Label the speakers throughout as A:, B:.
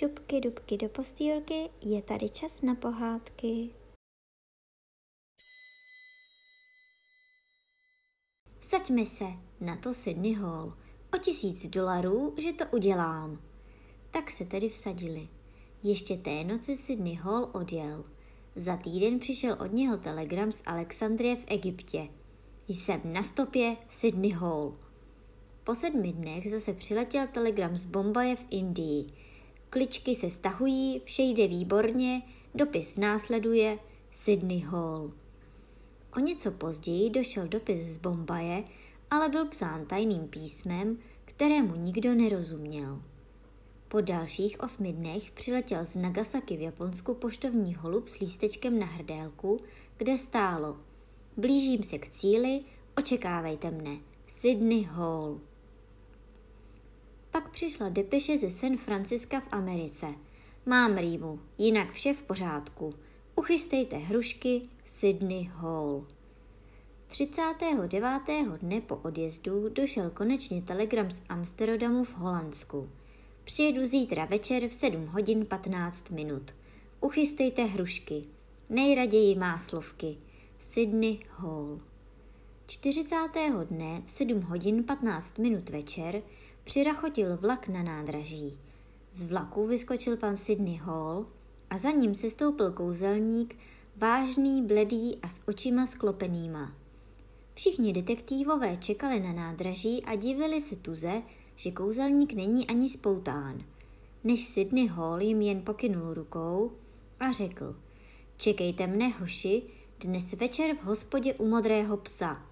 A: šupky dubky do postýlky, je tady čas na pohádky. Vsaďme se, na to Sydney Hall. O tisíc dolarů, že to udělám. Tak se tedy vsadili. Ještě té noci Sydney Hall odjel. Za týden přišel od něho telegram z Alexandrie v Egyptě. Jsem na stopě Sydney Hall. Po sedmi dnech zase přiletěl telegram z Bombaje v Indii. Kličky se stahují, vše jde výborně, dopis následuje Sydney Hall. O něco později došel dopis z Bombaje, ale byl psán tajným písmem, kterému nikdo nerozuměl. Po dalších osmi dnech přiletěl z Nagasaki v Japonsku poštovní holub s lístečkem na hrdélku, kde stálo Blížím se k cíli, očekávejte mne. Sydney Hall. Pak přišla depeše ze San Franciska v Americe. Mám rýmu, jinak vše v pořádku. Uchystejte hrušky Sydney Hall. 39. dne po odjezdu došel konečně telegram z Amsterdamu v Holandsku. Přijedu zítra večer v 7 hodin 15 minut. Uchystejte hrušky. Nejraději máslovky. Sydney Hall. 40. dne v 7 hodin 15 minut večer přirachotil vlak na nádraží. Z vlaku vyskočil pan Sydney Hall a za ním se stoupil kouzelník, vážný, bledý a s očima sklopenýma. Všichni detektívové čekali na nádraží a divili se tuze, že kouzelník není ani spoután. Než Sydney Hall jim jen pokynul rukou a řekl Čekejte mne, hoši, dnes večer v hospodě u modrého psa.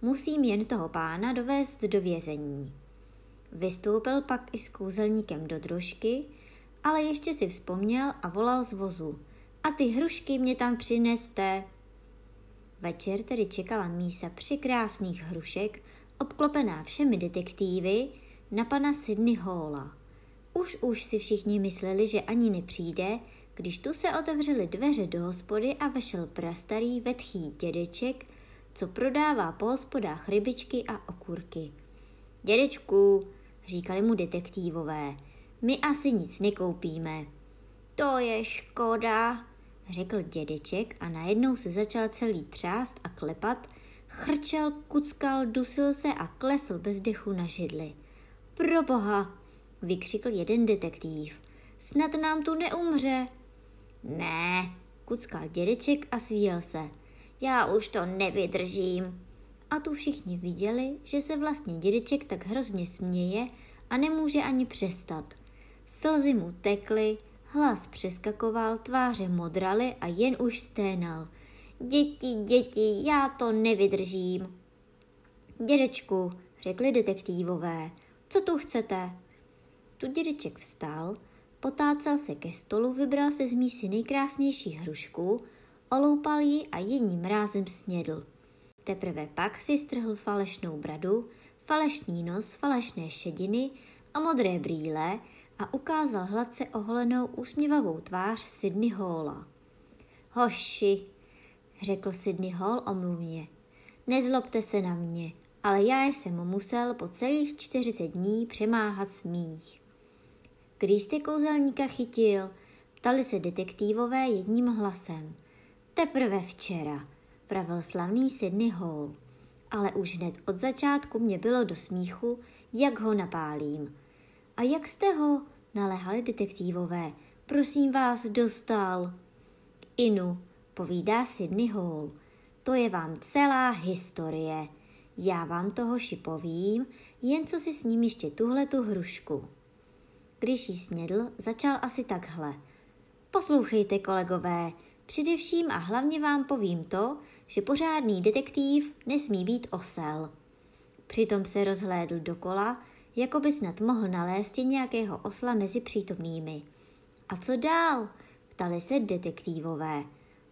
A: Musím jen toho pána dovést do vězení. Vystoupil pak i s kouzelníkem do družky, ale ještě si vzpomněl a volal z vozu. A ty hrušky mě tam přineste. Večer tedy čekala mísa překrásných hrušek, obklopená všemi detektívy, na pana Sydney Halla. Už už si všichni mysleli, že ani nepřijde, když tu se otevřely dveře do hospody a vešel prastarý vetchý dědeček, co prodává po hospodách rybičky a okurky. Dědečku, říkali mu detektívové, my asi nic nekoupíme. To je škoda, řekl dědeček a najednou se začal celý třást a klepat, chrčel, kuckal, dusil se a klesl bez dechu na židli. Proboha, vykřikl jeden detektív, snad nám tu neumře. Ne, kuckal dědeček a svíjel se. Já už to nevydržím. A tu všichni viděli, že se vlastně dědeček tak hrozně směje a nemůže ani přestat. Slzy mu tekly, hlas přeskakoval, tváře modraly a jen už sténal. Děti, děti, já to nevydržím. Dědečku, řekli detektívové, co tu chcete? Tu dědeček vstal, potácel se ke stolu, vybral se z mísy nejkrásnější hrušku, oloupal ji a jedním rázem snědl. Teprve pak si strhl falešnou bradu, falešný nos, falešné šediny a modré brýle a ukázal hladce oholenou úsměvavou tvář Sydney Halla. Hoši, řekl Sydney Hall omluvně, nezlobte se na mě, ale já jsem musel po celých 40 dní přemáhat smích. Když jste kouzelníka chytil, ptali se detektívové jedním hlasem. Teprve včera, pravil slavný Sydney Hall. Ale už hned od začátku mě bylo do smíchu, jak ho napálím. A jak jste ho, nalehali detektívové, prosím vás, dostal. Inu, povídá Sydney Hall, to je vám celá historie. Já vám toho šipovím, jen co si s ním ještě tuhle tu hrušku. Když jí snědl, začal asi takhle. Poslouchejte, kolegové, především a hlavně vám povím to, že pořádný detektiv nesmí být osel. Přitom se rozhlédl dokola, jako by snad mohl nalézt nějakého osla mezi přítomnými. A co dál? Ptali se detektívové.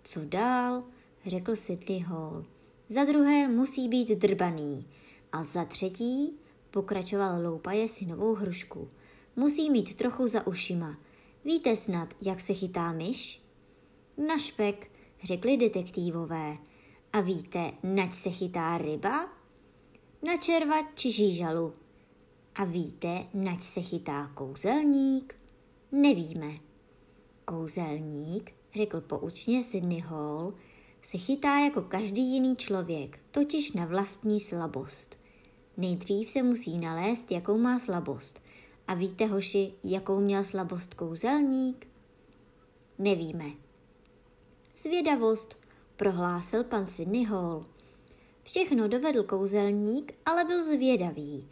A: Co dál? řekl Sidley Hall. Za druhé musí být drbaný. A za třetí, pokračoval loupaje si novou hrušku, musí mít trochu za ušima. Víte snad, jak se chytá myš? Na špek, řekli detektívové. A víte, nač se chytá ryba? Na červa či žížalu. A víte, nač se chytá kouzelník? Nevíme. Kouzelník, řekl poučně Sydney Hall, se chytá jako každý jiný člověk, totiž na vlastní slabost. Nejdřív se musí nalézt, jakou má slabost. A víte, hoši, jakou měl slabost kouzelník? Nevíme. Zvědavost, prohlásil pan Sydney Hall. Všechno dovedl kouzelník, ale byl zvědavý.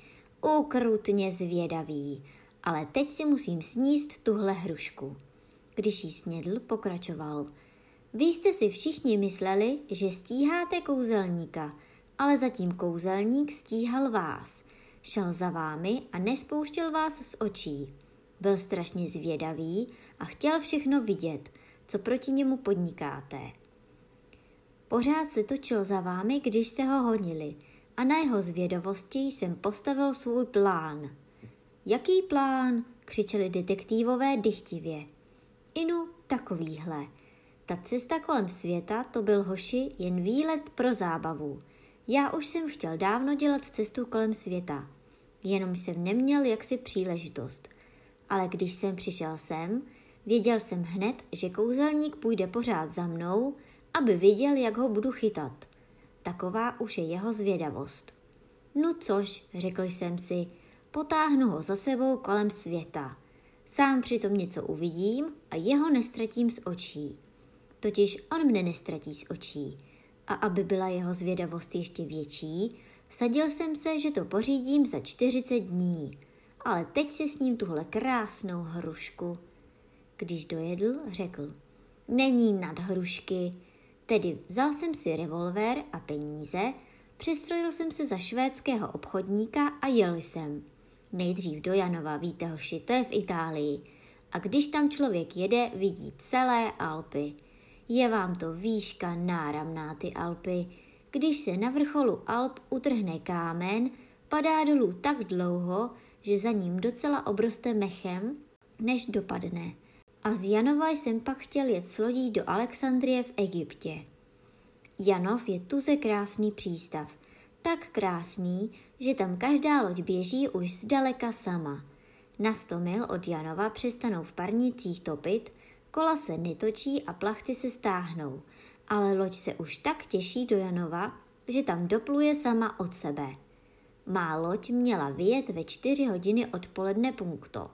A: Ukrutně zvědavý. Ale teď si musím sníst tuhle hrušku. Když jí snědl, pokračoval. Vy jste si všichni mysleli, že stíháte kouzelníka, ale zatím kouzelník stíhal vás. Šel za vámi a nespouštěl vás z očí. Byl strašně zvědavý a chtěl všechno vidět, co proti němu podnikáte. Pořád se točil za vámi, když jste ho honili a na jeho zvědavosti jsem postavil svůj plán. Jaký plán? křičeli detektívové dychtivě. Inu, takovýhle. Ta cesta kolem světa to byl hoši jen výlet pro zábavu. Já už jsem chtěl dávno dělat cestu kolem světa, jenom jsem neměl jaksi příležitost. Ale když jsem přišel sem, věděl jsem hned, že kouzelník půjde pořád za mnou, aby viděl, jak ho budu chytat. Taková už je jeho zvědavost. No což, řekl jsem si, potáhnu ho za sebou kolem světa. Sám přitom něco uvidím a jeho nestratím z očí. Totiž on mne nestratí z očí. A aby byla jeho zvědavost ještě větší, sadil jsem se, že to pořídím za 40 dní. Ale teď si s ním tuhle krásnou hrušku. Když dojedl, řekl, není nad hrušky, Tedy vzal jsem si revolver a peníze, přistrojil jsem se za švédského obchodníka a jel jsem. Nejdřív do Janova, víte hoši, to je v Itálii. A když tam člověk jede, vidí celé Alpy. Je vám to výška náramná ty Alpy. Když se na vrcholu Alp utrhne kámen, padá dolů tak dlouho, že za ním docela obroste mechem, než dopadne a z Janova jsem pak chtěl jet s lodí do Alexandrie v Egyptě. Janov je tuze krásný přístav, tak krásný, že tam každá loď běží už zdaleka sama. Na sto mil od Janova přestanou v parnicích topit, kola se netočí a plachty se stáhnou, ale loď se už tak těší do Janova, že tam dopluje sama od sebe. Má loď měla vyjet ve čtyři hodiny odpoledne punkto.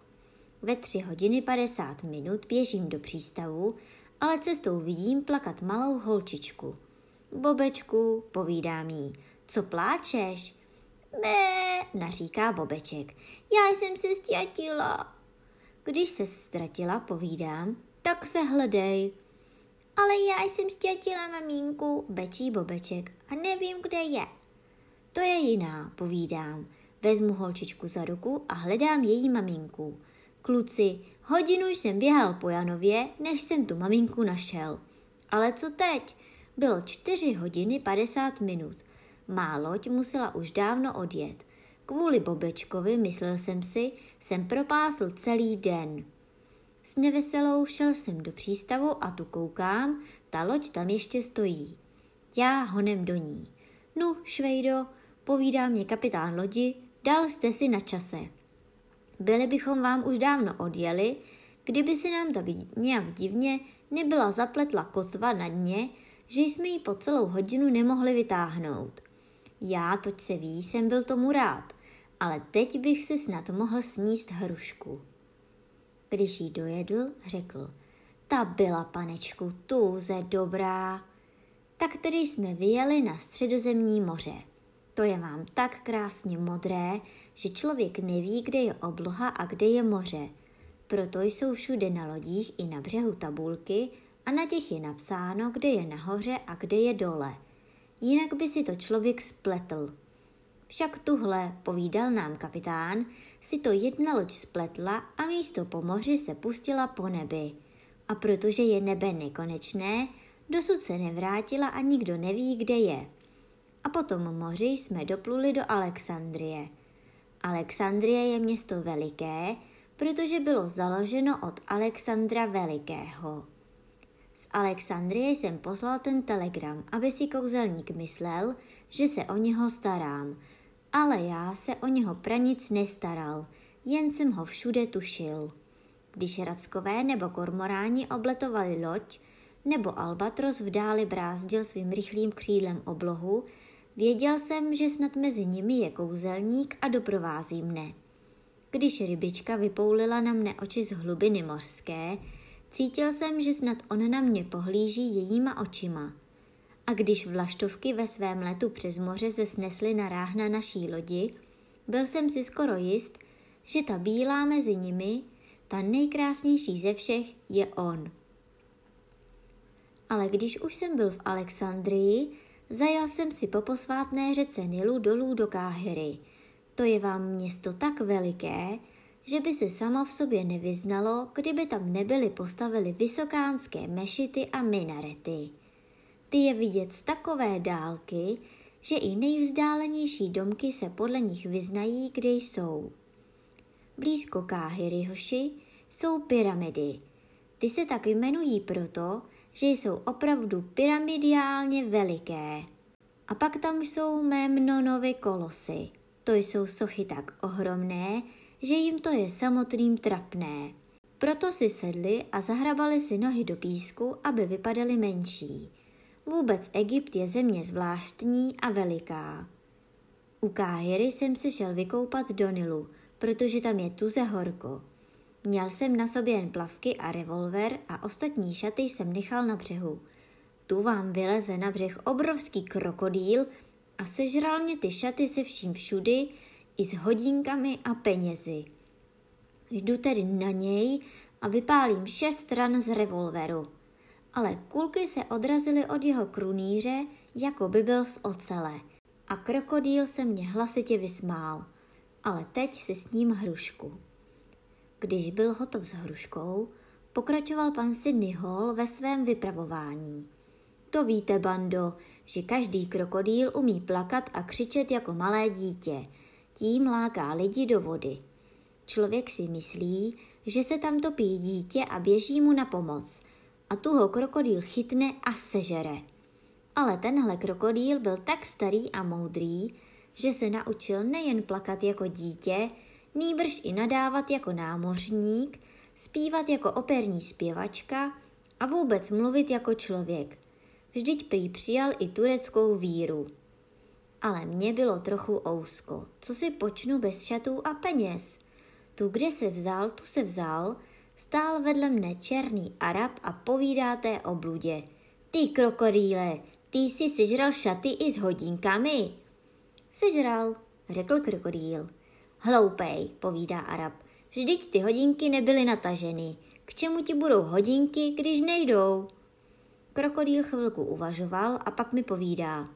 A: Ve tři hodiny 50 minut běžím do přístavu, ale cestou vidím plakat malou holčičku. Bobečku, povídám jí, co pláčeš? Bé, naříká Bobeček, já jsem se ztratila. Když se ztratila, povídám, tak se hledej. Ale já jsem ztratila mamínku, bečí Bobeček a nevím, kde je. To je jiná, povídám. Vezmu holčičku za ruku a hledám její maminku. Kluci, hodinu jsem běhal po Janově, než jsem tu maminku našel. Ale co teď? Bylo čtyři hodiny 50 minut. Má loď musela už dávno odjet. Kvůli Bobečkovi, myslel jsem si, jsem propásl celý den. S neveselou šel jsem do přístavu a tu koukám, ta loď tam ještě stojí. Já honem do ní. Nu, Švejdo, povídá mě kapitán lodi, dal jste si na čase. Byli bychom vám už dávno odjeli, kdyby se nám tak nějak divně nebyla zapletla kotva na dně, že jsme ji po celou hodinu nemohli vytáhnout. Já, toť se ví, jsem byl tomu rád, ale teď bych si snad mohl sníst hrušku. Když jí dojedl, řekl, ta byla, panečku, tuze dobrá. Tak tedy jsme vyjeli na středozemní moře. To je vám tak krásně modré, že člověk neví, kde je obloha a kde je moře. Proto jsou všude na lodích i na břehu tabulky a na těch je napsáno, kde je nahoře a kde je dole. Jinak by si to člověk spletl. Však tuhle, povídal nám kapitán, si to jedna loď spletla a místo po moři se pustila po nebi. A protože je nebe nekonečné, dosud se nevrátila a nikdo neví, kde je. A potom moři jsme dopluli do Alexandrie. Alexandrie je město veliké, protože bylo založeno od Alexandra Velikého. Z Alexandrie jsem poslal ten telegram, aby si kouzelník myslel, že se o něho starám, ale já se o něho pranic nestaral, jen jsem ho všude tušil. Když rackové nebo kormoráni obletovali loď, nebo albatros v dáli brázdil svým rychlým křídlem oblohu, věděl jsem, že snad mezi nimi je kouzelník a doprovází mne. Když rybička vypoulila na mne oči z hlubiny mořské, cítil jsem, že snad on na mě pohlíží jejíma očima. A když vlaštovky ve svém letu přes moře se snesly na ráhna naší lodi, byl jsem si skoro jist, že ta bílá mezi nimi, ta nejkrásnější ze všech, je on. Ale když už jsem byl v Alexandrii, zajal jsem si po posvátné řece Nilu dolů do Káhyry. To je vám město tak veliké, že by se samo v sobě nevyznalo, kdyby tam nebyly postavily vysokánské mešity a minarety. Ty je vidět z takové dálky, že i nejvzdálenější domky se podle nich vyznají, kde jsou. Blízko Káhyry hoši jsou pyramidy. Ty se tak jmenují proto, že jsou opravdu pyramidiálně veliké. A pak tam jsou Memnonovy kolosy. To jsou sochy tak ohromné, že jim to je samotným trapné. Proto si sedli a zahrabali si nohy do písku, aby vypadaly menší. Vůbec Egypt je země zvláštní a veliká. U Káhyry jsem se šel vykoupat do Nilu, protože tam je tuze horko. Měl jsem na sobě jen plavky a revolver a ostatní šaty jsem nechal na břehu. Tu vám vyleze na břeh obrovský krokodýl a sežral mě ty šaty se vším všudy, i s hodinkami a penězi. Jdu tedy na něj a vypálím šest ran z revolveru. Ale kulky se odrazily od jeho krunýře, jako by byl z ocele. A krokodýl se mě hlasitě vysmál. Ale teď si s ním hrušku. Když byl hotov s hruškou, pokračoval pan Sidney Hall ve svém vypravování. To víte, bando, že každý krokodýl umí plakat a křičet jako malé dítě. Tím láká lidi do vody. Člověk si myslí, že se tam topí dítě a běží mu na pomoc. A tu ho krokodýl chytne a sežere. Ale tenhle krokodýl byl tak starý a moudrý, že se naučil nejen plakat jako dítě, nýbrž i nadávat jako námořník, zpívat jako operní zpěvačka a vůbec mluvit jako člověk. Vždyť prý přijal i tureckou víru. Ale mně bylo trochu ousko. Co si počnu bez šatů a peněz? Tu, kde se vzal, tu se vzal, stál vedle mne černý Arab a povídá té o bludě. Ty krokodýle, ty jsi sežral šaty i s hodinkami? Sežral, řekl krokodýl. Hloupej, povídá Arab. Vždyť ty hodinky nebyly nataženy. K čemu ti budou hodinky, když nejdou? Krokodýl chvilku uvažoval a pak mi povídá.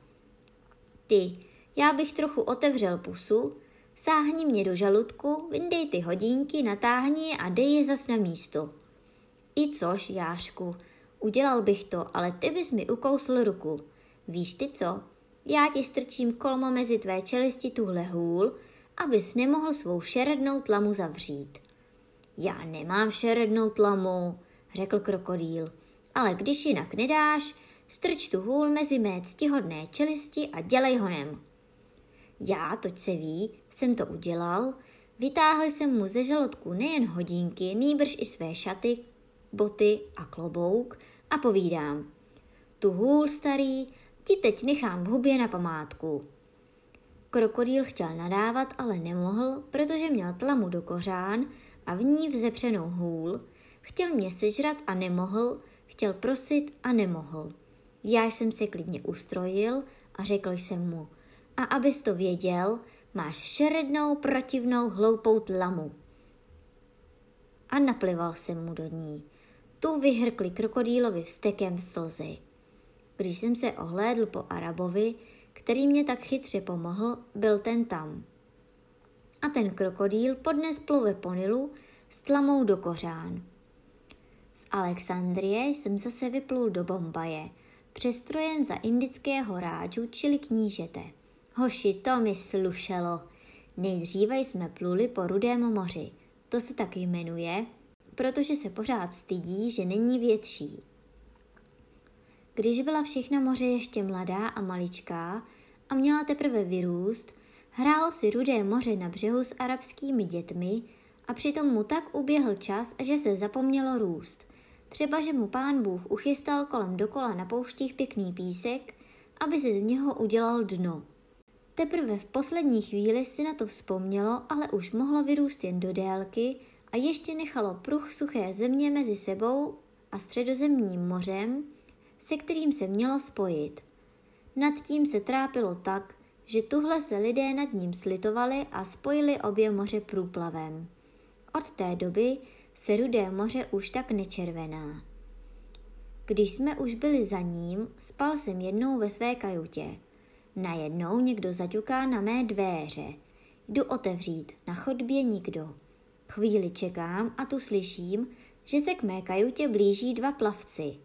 A: Ty, já bych trochu otevřel pusu, sáhni mě do žaludku, vyndej ty hodinky, natáhni je a dej je zas na místo. I což, Jášku, udělal bych to, ale ty bys mi ukousl ruku. Víš ty co? Já ti strčím kolmo mezi tvé čelisti tuhle hůl, abys nemohl svou šerednou tlamu zavřít. Já nemám šerednou tlamu, řekl krokodýl, ale když jinak nedáš, strč tu hůl mezi mé ctihodné čelisti a dělej honem. Já, toť se ví, jsem to udělal, vytáhl jsem mu ze žaludku nejen hodinky, nýbrž i své šaty, boty a klobouk a povídám. Tu hůl starý ti teď nechám v hubě na památku. Krokodýl chtěl nadávat, ale nemohl, protože měl tlamu do kořán a v ní vzepřenou hůl. Chtěl mě sežrat a nemohl, chtěl prosit a nemohl. Já jsem se klidně ustrojil a řekl jsem mu, a abys to věděl, máš šerednou, protivnou, hloupou tlamu. A naplival jsem mu do ní. Tu vyhrkli krokodýlovi vstekem slzy. Když jsem se ohlédl po Arabovi, který mě tak chytře pomohl, byl ten tam. A ten krokodýl podnes plove po Nilu s tlamou do kořán. Z Alexandrie jsem zase vyplul do Bombaje, přestrojen za indického rážu, čili knížete. Hoši, to mi slušelo. Nejdříve jsme pluli po Rudém moři. To se tak jmenuje, protože se pořád stydí, že není větší. Když byla všechna moře ještě mladá a maličká a měla teprve vyrůst, hrálo si rudé moře na břehu s arabskými dětmi a přitom mu tak uběhl čas, že se zapomnělo růst. Třeba, že mu pán Bůh uchystal kolem dokola na pouštích pěkný písek, aby si z něho udělal dno. Teprve v poslední chvíli si na to vzpomnělo, ale už mohlo vyrůst jen do délky a ještě nechalo pruh suché země mezi sebou a středozemním mořem, se kterým se mělo spojit. Nad tím se trápilo tak, že tuhle se lidé nad ním slitovali a spojili obě moře průplavem. Od té doby se rudé moře už tak nečervená. Když jsme už byli za ním, spal jsem jednou ve své kajutě. Najednou někdo zaťuká na mé dvéře. Jdu otevřít, na chodbě nikdo. Chvíli čekám a tu slyším, že se k mé kajutě blíží dva plavci.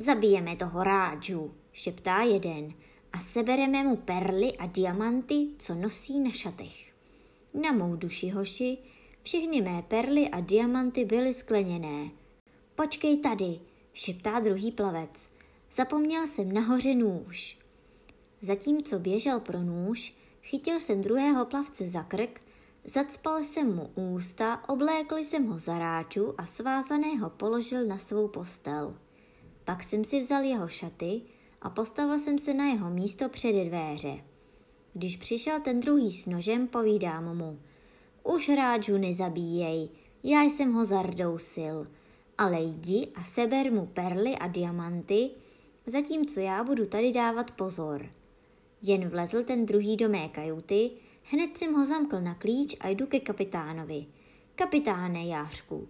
A: Zabijeme toho rádžu, šeptá jeden, a sebereme mu perly a diamanty, co nosí na šatech. Na mou duši hoši, všechny mé perly a diamanty byly skleněné. Počkej tady, šeptá druhý plavec. Zapomněl jsem nahoře nůž. Zatímco běžel pro nůž, chytil jsem druhého plavce za krk, zacpal jsem mu ústa, oblékl jsem ho za ráču a svázaného položil na svou postel. Pak jsem si vzal jeho šaty a postavil jsem se na jeho místo před dveře. Když přišel ten druhý s nožem, povídám mu. Už ráču nezabíjej, já jsem ho zardousil, ale jdi a seber mu perly a diamanty, zatímco já budu tady dávat pozor. Jen vlezl ten druhý do mé kajuty, hned jsem ho zamkl na klíč a jdu ke kapitánovi. Kapitáne Jářku,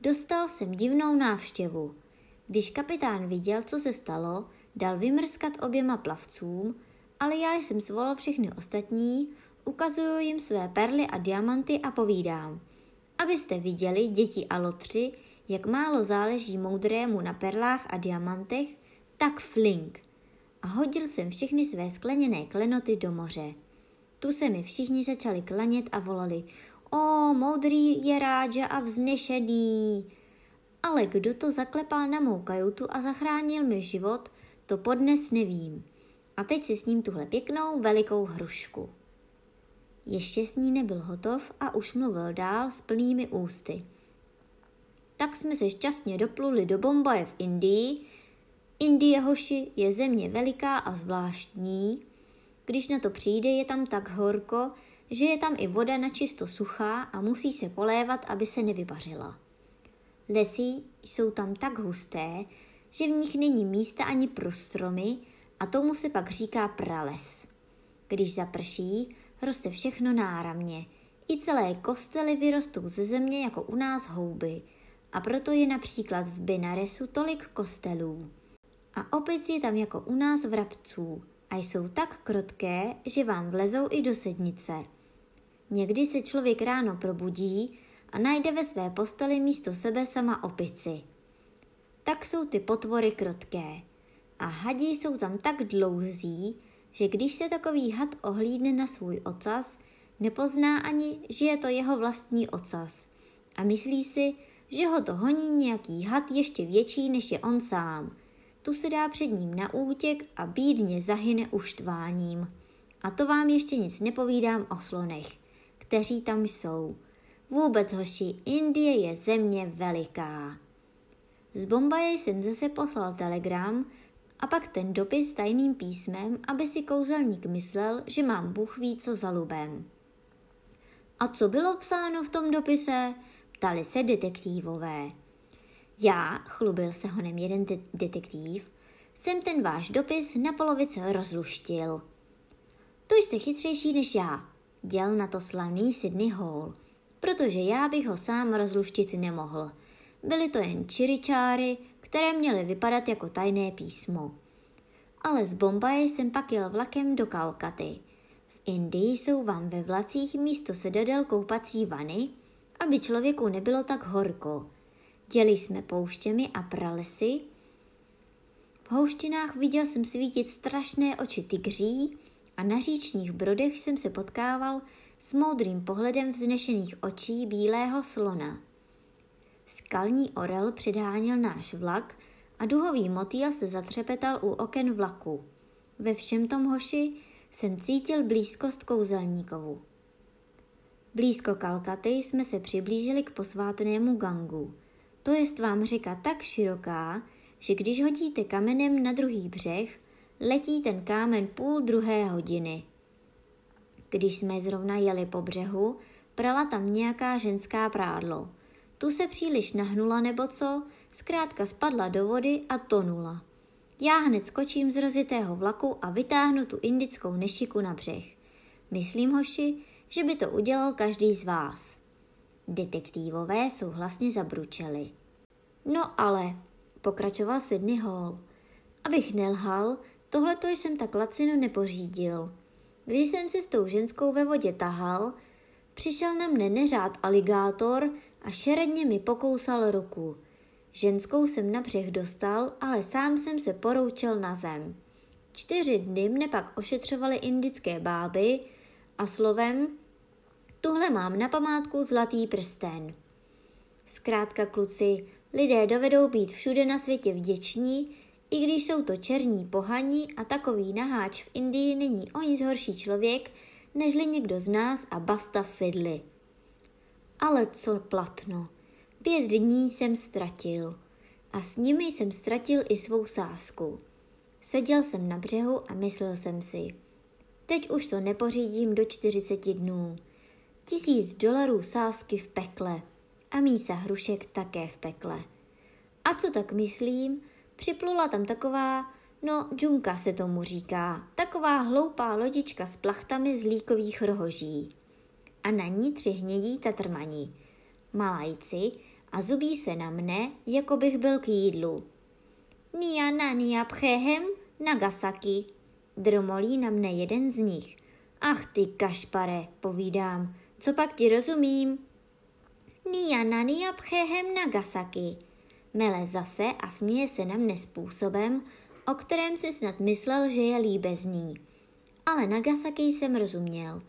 A: dostal jsem divnou návštěvu. Když kapitán viděl, co se stalo, dal vymrskat oběma plavcům, ale já jsem svolal všechny ostatní, ukazuju jim své perly a diamanty a povídám. Abyste viděli, děti a lotři, jak málo záleží moudrému na perlách a diamantech, tak flink. A hodil jsem všechny své skleněné klenoty do moře. Tu se mi všichni začali klanět a volali, o, moudrý je rádža a vznešený. Ale kdo to zaklepal na mou kajutu a zachránil mi život, to podnes nevím. A teď si s ním tuhle pěknou velikou hrušku. Ještě s ní nebyl hotov a už mluvil dál s plnými ústy. Tak jsme se šťastně dopluli do Bombaje v Indii. Indie, hoši, je země veliká a zvláštní. Když na to přijde, je tam tak horko, že je tam i voda na čisto suchá a musí se polévat, aby se nevypařila. Lesy jsou tam tak husté, že v nich není místa ani pro stromy a tomu se pak říká prales. Když zaprší, roste všechno náramně. I celé kostely vyrostou ze země jako u nás houby a proto je například v Binaresu tolik kostelů. A opic je tam jako u nás vrabců a jsou tak krotké, že vám vlezou i do sednice. Někdy se člověk ráno probudí a najde ve své posteli místo sebe sama opici. Tak jsou ty potvory krotké. A hadi jsou tam tak dlouzí, že když se takový had ohlídne na svůj ocas, nepozná ani, že je to jeho vlastní ocas. A myslí si, že ho to honí nějaký had ještě větší, než je on sám. Tu se dá před ním na útěk a bídně zahyne uštváním. A to vám ještě nic nepovídám o slonech, kteří tam jsou. Vůbec, hoši, Indie je země veliká. Z Bombaje jsem zase poslal telegram a pak ten dopis tajným písmem, aby si kouzelník myslel, že mám Bůh ví co za lubem. A co bylo psáno v tom dopise? Ptali se detektívové. Já, chlubil se honem jeden de- detektív, jsem ten váš dopis na polovice rozluštil. To jste chytřejší než já, děl na to slavný Sydney Hall, protože já bych ho sám rozluštit nemohl – Byly to jen čiričáry, které měly vypadat jako tajné písmo. Ale z Bombaje jsem pak jel vlakem do Kalkaty. V Indii jsou vám ve vlacích místo sedadel koupací vany, aby člověku nebylo tak horko. Děli jsme pouštěmi a pralesy. V houštinách viděl jsem svítit strašné oči tygří a na říčních brodech jsem se potkával s moudrým pohledem vznešených očí bílého slona. Skalní orel předháněl náš vlak a duhový motýl se zatřepetal u oken vlaku. Ve všem tom hoši jsem cítil blízkost kouzelníkovu. Blízko Kalkaty jsme se přiblížili k posvátnému gangu. To je vám řeka tak široká, že když hodíte kamenem na druhý břeh, letí ten kámen půl druhé hodiny. Když jsme zrovna jeli po břehu, prala tam nějaká ženská prádlo. Tu se příliš nahnula nebo co, zkrátka spadla do vody a tonula. Já hned skočím z rozitého vlaku a vytáhnu tu indickou nešiku na břeh. Myslím, hoši, že by to udělal každý z vás. Detektívové souhlasně zabručeli. No ale, pokračoval Sydney Hall, abych nelhal, tohleto jsem tak lacino nepořídil. Když jsem se s tou ženskou ve vodě tahal, přišel na mne neřád aligátor a šeredně mi pokousal ruku. Ženskou jsem na břeh dostal, ale sám jsem se poroučel na zem. Čtyři dny mne pak ošetřovaly indické báby a slovem tuhle mám na památku zlatý prsten. Zkrátka kluci, lidé dovedou být všude na světě vděční, i když jsou to černí pohaní a takový naháč v Indii není o nic horší člověk, nežli někdo z nás a basta fidly. Ale co platno, pět dní jsem ztratil a s nimi jsem ztratil i svou sásku. Seděl jsem na břehu a myslel jsem si, teď už to nepořídím do 40 dnů. Tisíc dolarů sásky v pekle a mísa hrušek také v pekle. A co tak myslím, připlula tam taková, no džunka se tomu říká, taková hloupá lodička s plachtami z líkových rohoží. A na ní tři hnědí tatrmani, malajci a zubí se na mne, jako bych byl k jídlu. Nia na nia pchehem Nagasaki, dromolí na mne jeden z nich. Ach ty kašpare, povídám, co pak ti rozumím? Nia na nia pchehem Nagasaki, mele zase a směje se na mne způsobem, o kterém si snad myslel, že je líbezný. Ale Nagasaki jsem rozuměl.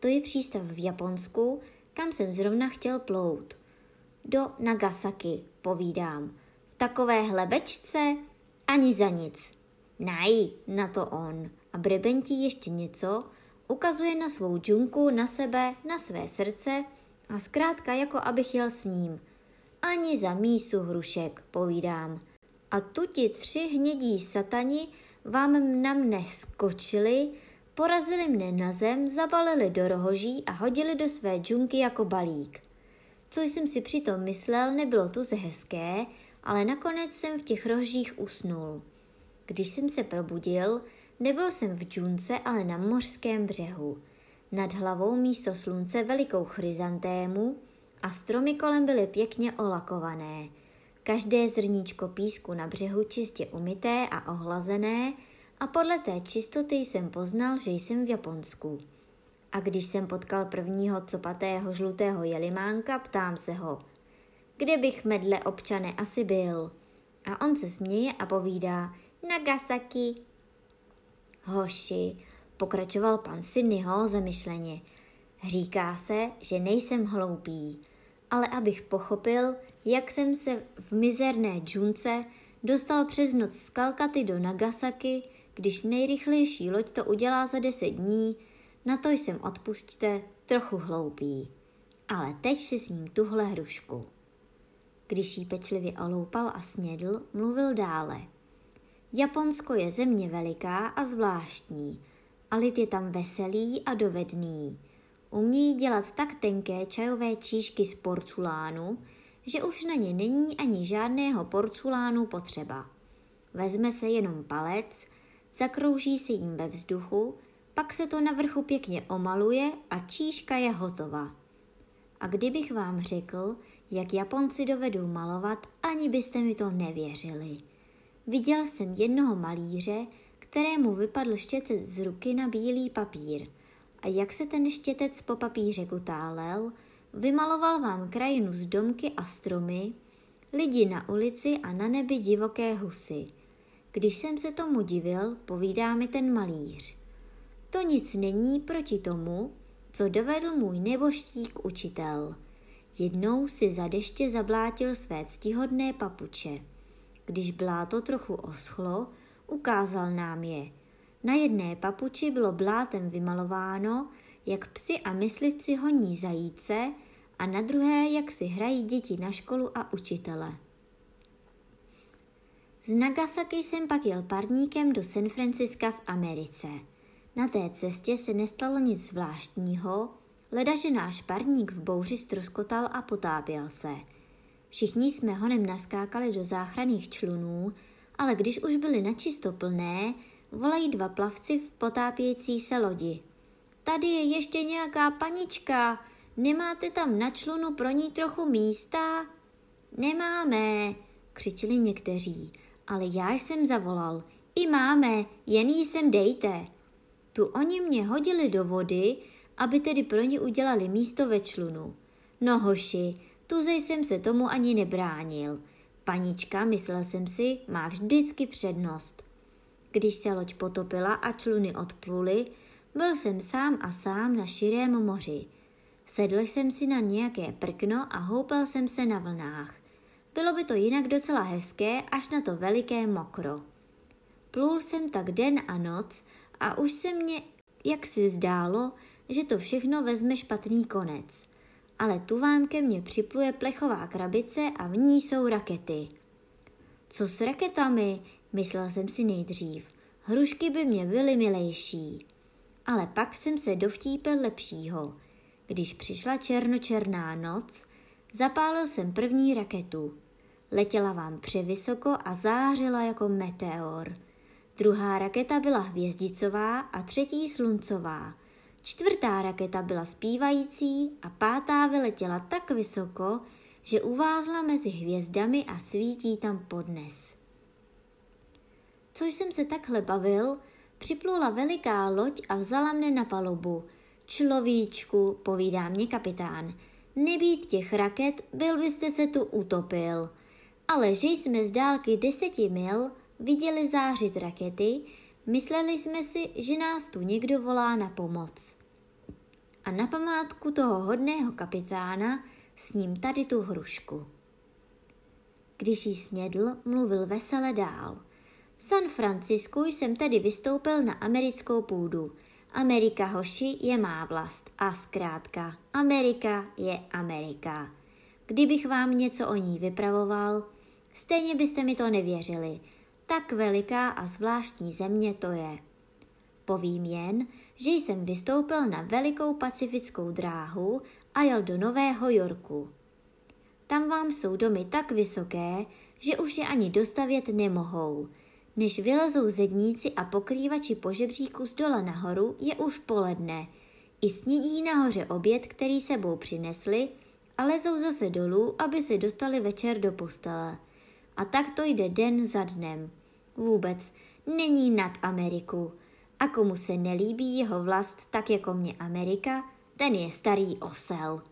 A: To je přístav v Japonsku, kam jsem zrovna chtěl plout. Do Nagasaki, povídám. V takové hlebečce? Ani za nic. Naj, na to on. A brebentí ještě něco, ukazuje na svou džunku, na sebe, na své srdce a zkrátka jako abych jel s ním. Ani za mísu hrušek, povídám. A tu ti tři hnědí satani vám na mne skočili, porazili mne na zem, zabalili do rohoží a hodili do své džunky jako balík. Co jsem si přitom myslel, nebylo tu ze hezké, ale nakonec jsem v těch rožích usnul. Když jsem se probudil, nebyl jsem v džunce, ale na mořském břehu. Nad hlavou místo slunce velikou chryzantému a stromy kolem byly pěkně olakované. Každé zrníčko písku na břehu čistě umyté a ohlazené a podle té čistoty jsem poznal, že jsem v Japonsku. A když jsem potkal prvního copatého žlutého jelimánka, ptám se ho, kde bych medle občane asi byl. A on se směje a povídá, Nagasaki. Hoši, pokračoval pan Sidneyho zamyšleně. Říká se, že nejsem hloupý, ale abych pochopil, jak jsem se v mizerné džunce dostal přes noc z Kalkaty do Nagasaki, když nejrychlejší loď to udělá za deset dní, na to jsem odpustíte trochu hloupý. Ale teď si s ním tuhle hrušku. Když jí pečlivě oloupal a snědl, mluvil dále. Japonsko je země veliká a zvláštní, a lid je tam veselý a dovedný. Umějí dělat tak tenké čajové číšky z porculánu, že už na ně není ani žádného porculánu potřeba. Vezme se jenom palec, zakrouží se jim ve vzduchu, pak se to na vrchu pěkně omaluje a číška je hotova. A kdybych vám řekl, jak Japonci dovedou malovat, ani byste mi to nevěřili. Viděl jsem jednoho malíře, kterému vypadl štětec z ruky na bílý papír. A jak se ten štětec po papíře kutálel, vymaloval vám krajinu z domky a stromy, lidi na ulici a na nebi divoké husy. Když jsem se tomu divil, povídá mi ten malíř. To nic není proti tomu, co dovedl můj neboštík učitel. Jednou si za deště zablátil své ctihodné papuče. Když bláto trochu oschlo, ukázal nám je. Na jedné papuči bylo blátem vymalováno, jak psi a myslivci honí zajíce a na druhé, jak si hrají děti na školu a učitele. Z Nagasaki jsem pak jel parníkem do San Franciska v Americe. Na té cestě se nestalo nic zvláštního, ledaže náš parník v bouři stroskotal a potápěl se. Všichni jsme honem naskákali do záchranných člunů, ale když už byly načisto plné, volají dva plavci v potápějící se lodi. Tady je ještě nějaká panička, nemáte tam na člunu pro ní trochu místa? Nemáme, křičeli někteří, ale já jsem zavolal. I máme, jen jí sem dejte. Tu oni mě hodili do vody, aby tedy pro ně udělali místo ve člunu. No hoši, tuze jsem se tomu ani nebránil. Panička, myslel jsem si, má vždycky přednost. Když se loď potopila a čluny odpluly, byl jsem sám a sám na širém moři. Sedl jsem si na nějaké prkno a houpal jsem se na vlnách. Bylo by to jinak docela hezké, až na to veliké mokro. Plul jsem tak den a noc a už se mně jak si zdálo, že to všechno vezme špatný konec. Ale tu vám ke mně připluje plechová krabice a v ní jsou rakety. Co s raketami? Myslel jsem si nejdřív. Hrušky by mě byly milejší. Ale pak jsem se dovtípil lepšího. Když přišla černočerná noc, zapálil jsem první raketu. Letěla vám převysoko a zářila jako meteor. Druhá raketa byla hvězdicová a třetí sluncová. Čtvrtá raketa byla zpívající a pátá vyletěla tak vysoko, že uvázla mezi hvězdami a svítí tam podnes. Co jsem se takhle bavil, připlula veliká loď a vzala mne na palubu. Človíčku, povídá mě kapitán, nebýt těch raket, byl byste se tu utopil. Ale že jsme z dálky deseti mil viděli zářit rakety, mysleli jsme si, že nás tu někdo volá na pomoc. A na památku toho hodného kapitána s ním tady tu hrušku. Když jí snědl, mluvil vesele dál. V San Francisku jsem tedy vystoupil na americkou půdu. Amerika hoši je má vlast a zkrátka Amerika je Amerika. Kdybych vám něco o ní vypravoval, stejně byste mi to nevěřili. Tak veliká a zvláštní země to je. Povím jen, že jsem vystoupil na velikou pacifickou dráhu a jel do Nového Yorku. Tam vám jsou domy tak vysoké, že už je ani dostavět nemohou. Než vylezou zedníci a pokrývači po žebříku z dola nahoru, je už poledne. I snídí nahoře oběd, který sebou přinesli, a lezou zase dolů, aby se dostali večer do postele. A tak to jde den za dnem. Vůbec není nad Ameriku. A komu se nelíbí jeho vlast tak jako mě Amerika, ten je starý osel.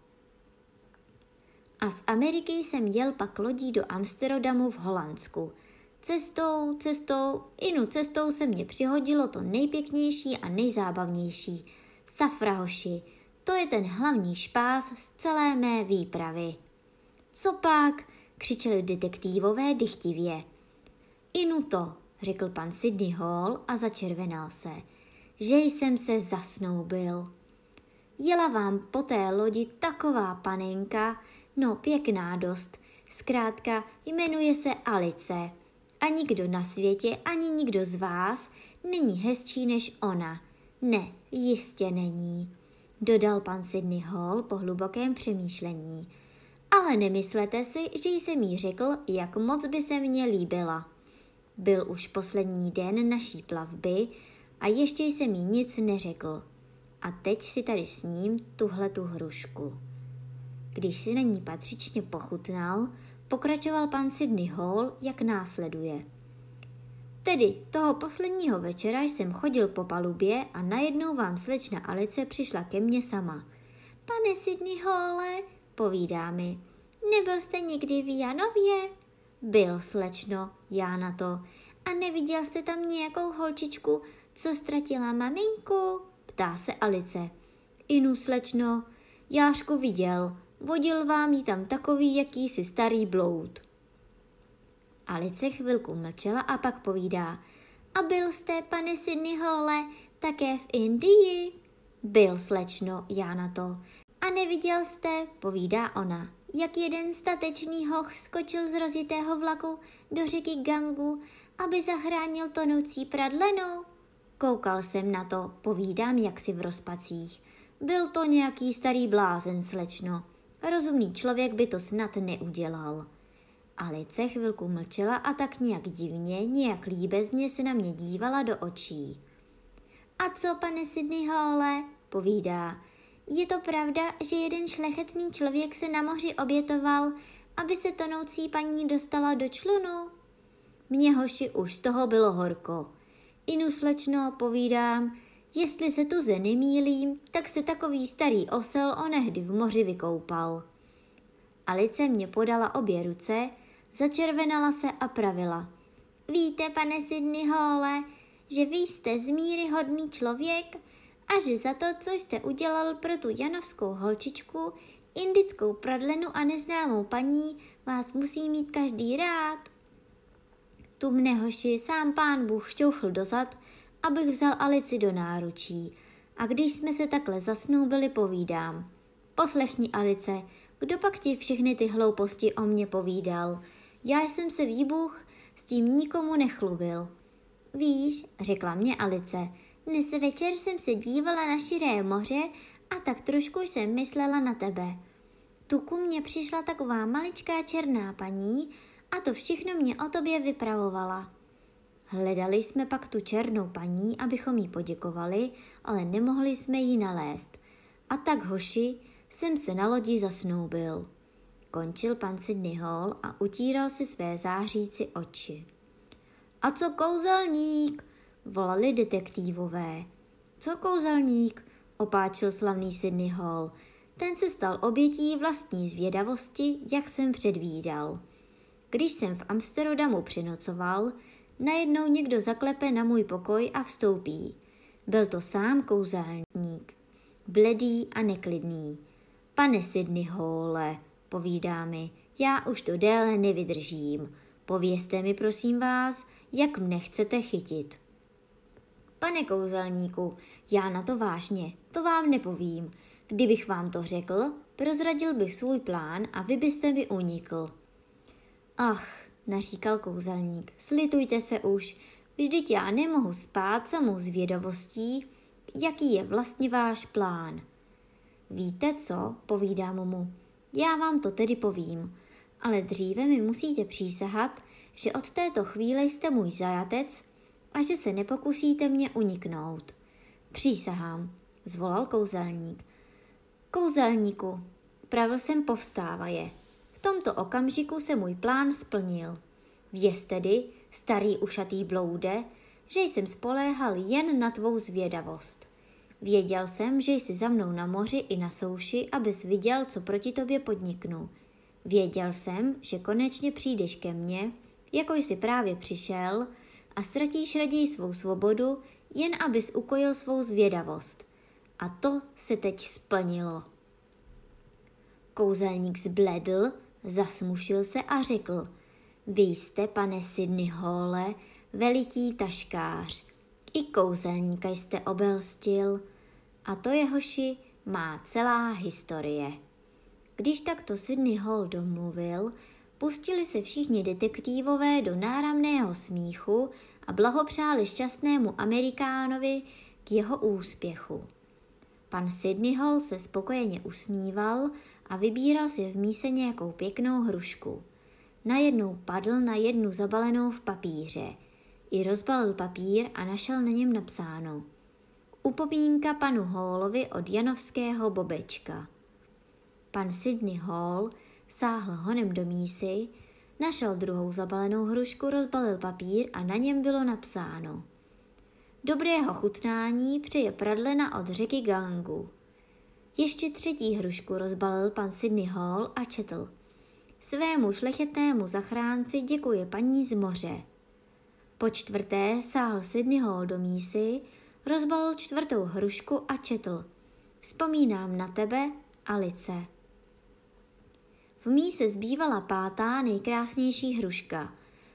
A: A z Ameriky jsem jel pak lodí do Amsterdamu v Holandsku. Cestou, cestou, inu cestou se mě přihodilo to nejpěknější a nejzábavnější. Safrahoši, to je ten hlavní špás z celé mé výpravy. Co pak? křičeli detektívové dychtivě. Inu to, řekl pan Sidney Hall a začervenal se, že jsem se zasnoubil. Jela vám po té lodi taková panenka, no pěkná dost, zkrátka jmenuje se Alice. A nikdo na světě, ani nikdo z vás není hezčí než ona. Ne, jistě není, dodal pan Sidney Hall po hlubokém přemýšlení. Ale nemyslete si, že jsem jí řekl, jak moc by se mně líbila. Byl už poslední den naší plavby a ještě jsem jí nic neřekl. A teď si tady s ním tuhle tu hrušku. Když si na ní patřičně pochutnal, pokračoval pan Sidney Hall, jak následuje. Tedy toho posledního večera jsem chodil po palubě a najednou vám slečna Alice přišla ke mně sama. Pane Sidney Halle, povídá mi, nebyl jste nikdy v Janově? Byl, slečno, já na to. A neviděl jste tam nějakou holčičku, co ztratila maminku? Ptá se Alice. Inu, slečno, Jářku viděl, vodil vám ji tam takový jakýsi starý bloud. Alice chvilku mlčela a pak povídá. A byl jste, pane Sidney Hole, také v Indii? Byl, slečno, já na to. A neviděl jste, povídá ona, jak jeden statečný hoch skočil z rozitého vlaku do řeky Gangu, aby zachránil tonoucí pradlenou? Koukal jsem na to, povídám jaksi v rozpacích. Byl to nějaký starý blázen, slečno. Rozumný člověk by to snad neudělal. Alice chvilku mlčela a tak nějak divně, nějak líbezně se na mě dívala do očí. A co, pane Sidney Hole, povídá, je to pravda, že jeden šlechetný člověk se na moři obětoval, aby se tonoucí paní dostala do člunu? Mně hoši už z toho bylo horko. Inu slečno, povídám, jestli se tu ze nemýlím, tak se takový starý osel onehdy v moři vykoupal. Alice mě podala obě ruce, začervenala se a pravila. Víte, pane Sidney Hole, že vy jste zmíry hodný člověk a že za to, co jste udělal pro tu janovskou holčičku, indickou pradlenu a neznámou paní, vás musí mít každý rád. Tu mne hoši sám pán Bůh šťouchl dozad, abych vzal Alici do náručí. A když jsme se takhle zasnoubili, povídám. Poslechni, Alice, kdo pak ti všechny ty hlouposti o mě povídal? Já jsem se výbuch s tím nikomu nechlubil. Víš, řekla mě Alice, dnes večer jsem se dívala na širé moře a tak trošku jsem myslela na tebe. Tu ku mně přišla taková maličká černá paní a to všechno mě o tobě vypravovala. Hledali jsme pak tu černou paní, abychom jí poděkovali, ale nemohli jsme ji nalézt. A tak hoši jsem se na lodi zasnoubil. Končil pan Sidney Hall a utíral si své zářící oči. A co kouzelník? volali detektívové. Co kouzelník? opáčil slavný Sidney Hall. Ten se stal obětí vlastní zvědavosti, jak jsem předvídal. Když jsem v Amsterdamu přenocoval, najednou někdo zaklepe na můj pokoj a vstoupí. Byl to sám kouzelník, bledý a neklidný. Pane Sidney Halle, povídá mi, já už to déle nevydržím. Povězte mi, prosím vás, jak mne chcete chytit. Pane kouzelníku, já na to vážně, to vám nepovím. Kdybych vám to řekl, prozradil bych svůj plán a vy byste mi unikl. Ach, naříkal kouzelník, slitujte se už, vždyť já nemohu spát samou zvědavostí, jaký je vlastně váš plán. Víte co, povídám mu, já vám to tedy povím, ale dříve mi musíte přísahat, že od této chvíle jste můj zajatec a že se nepokusíte mě uniknout. Přísahám, zvolal kouzelník. Kouzelníku, pravil jsem povstávaje. Tomto okamžiku se můj plán splnil. Věz tedy, starý ušatý bloude, že jsem spoléhal jen na tvou zvědavost. Věděl jsem, že jsi za mnou na moři i na souši, abys viděl, co proti tobě podniknu. Věděl jsem, že konečně přijdeš ke mně, jako jsi právě přišel, a ztratíš raději svou svobodu, jen abys ukojil svou zvědavost. A to se teď splnilo. Kouzelník zbledl, zasmušil se a řekl, vy jste, pane Sidney Hole, veliký taškář. I kouzelníka jste obelstil. A to jehoši má celá historie. Když takto Sidney Hall domluvil, pustili se všichni detektívové do náramného smíchu a blahopřáli šťastnému Amerikánovi k jeho úspěchu. Pan Sidney Hall se spokojeně usmíval a vybíral si v míse nějakou pěknou hrušku. Najednou padl na jednu zabalenou v papíře. I rozbalil papír a našel na něm napsáno Upomínka panu Hallovi od Janovského bobečka. Pan Sidney Hall sáhl honem do mísy, našel druhou zabalenou hrušku, rozbalil papír a na něm bylo napsáno Dobrého chutnání přeje pradlena od řeky Gangu. Ještě třetí hrušku rozbalil pan Sidney Hall a četl. Svému šlechetnému zachránci děkuje paní z moře. Po čtvrté sáhl Sidney Hall do mísy, rozbalil čtvrtou hrušku a četl. Vzpomínám na tebe, Alice. V míse zbývala pátá nejkrásnější hruška.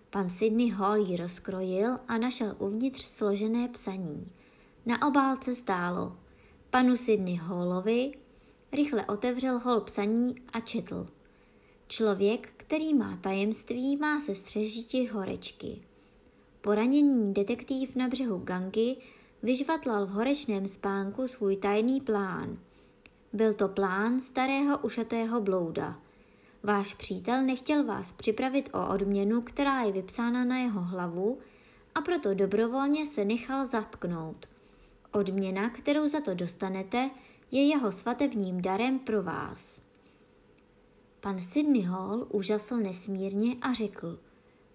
A: Pan Sidney Hall ji rozkrojil a našel uvnitř složené psaní. Na obálce stálo panu Sydney Hallovi, rychle otevřel hol psaní a četl. Člověk, který má tajemství, má se střežíti horečky. Poraněný detektiv na břehu Gangy vyžvatlal v horečném spánku svůj tajný plán. Byl to plán starého ušatého blouda. Váš přítel nechtěl vás připravit o odměnu, která je vypsána na jeho hlavu, a proto dobrovolně se nechal zatknout. Odměna, kterou za to dostanete, je jeho svatebním darem pro vás. Pan Sidney Hall úžasl nesmírně a řekl,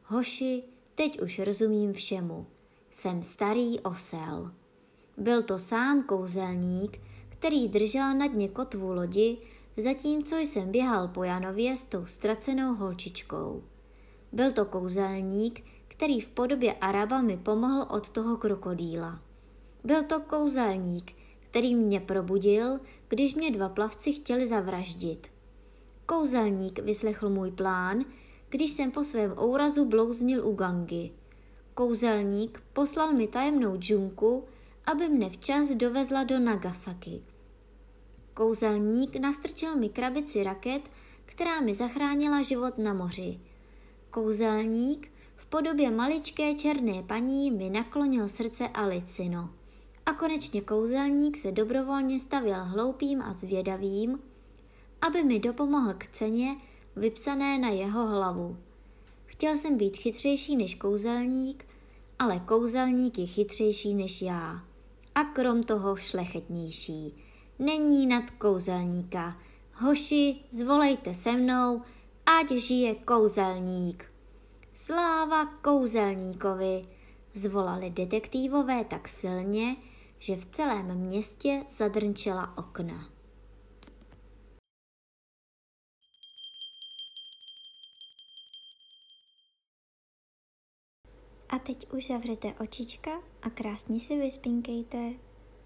A: hoši, teď už rozumím všemu. Jsem starý osel. Byl to sám kouzelník, který držel na dně kotvu lodi, zatímco jsem běhal po Janově s tou ztracenou holčičkou. Byl to kouzelník, který v podobě Araba mi pomohl od toho krokodýla. Byl to kouzelník, který mě probudil, když mě dva plavci chtěli zavraždit. Kouzelník vyslechl můj plán, když jsem po svém ourazu blouznil u gangy. Kouzelník poslal mi tajemnou džunku, aby mne včas dovezla do Nagasaki. Kouzelník nastrčil mi krabici raket, která mi zachránila život na moři. Kouzelník v podobě maličké černé paní mi naklonil srdce Alicino. A konečně kouzelník se dobrovolně stavěl hloupým a zvědavým, aby mi dopomohl k ceně vypsané na jeho hlavu. Chtěl jsem být chytřejší než kouzelník, ale kouzelník je chytřejší než já. A krom toho šlechetnější. Není nad kouzelníka. Hoši, zvolejte se mnou, ať žije kouzelník. Sláva kouzelníkovi, zvolali detektívové tak silně, že v celém městě zadrnčela okna. A teď už zavřete očička a krásně si vyspinkejte.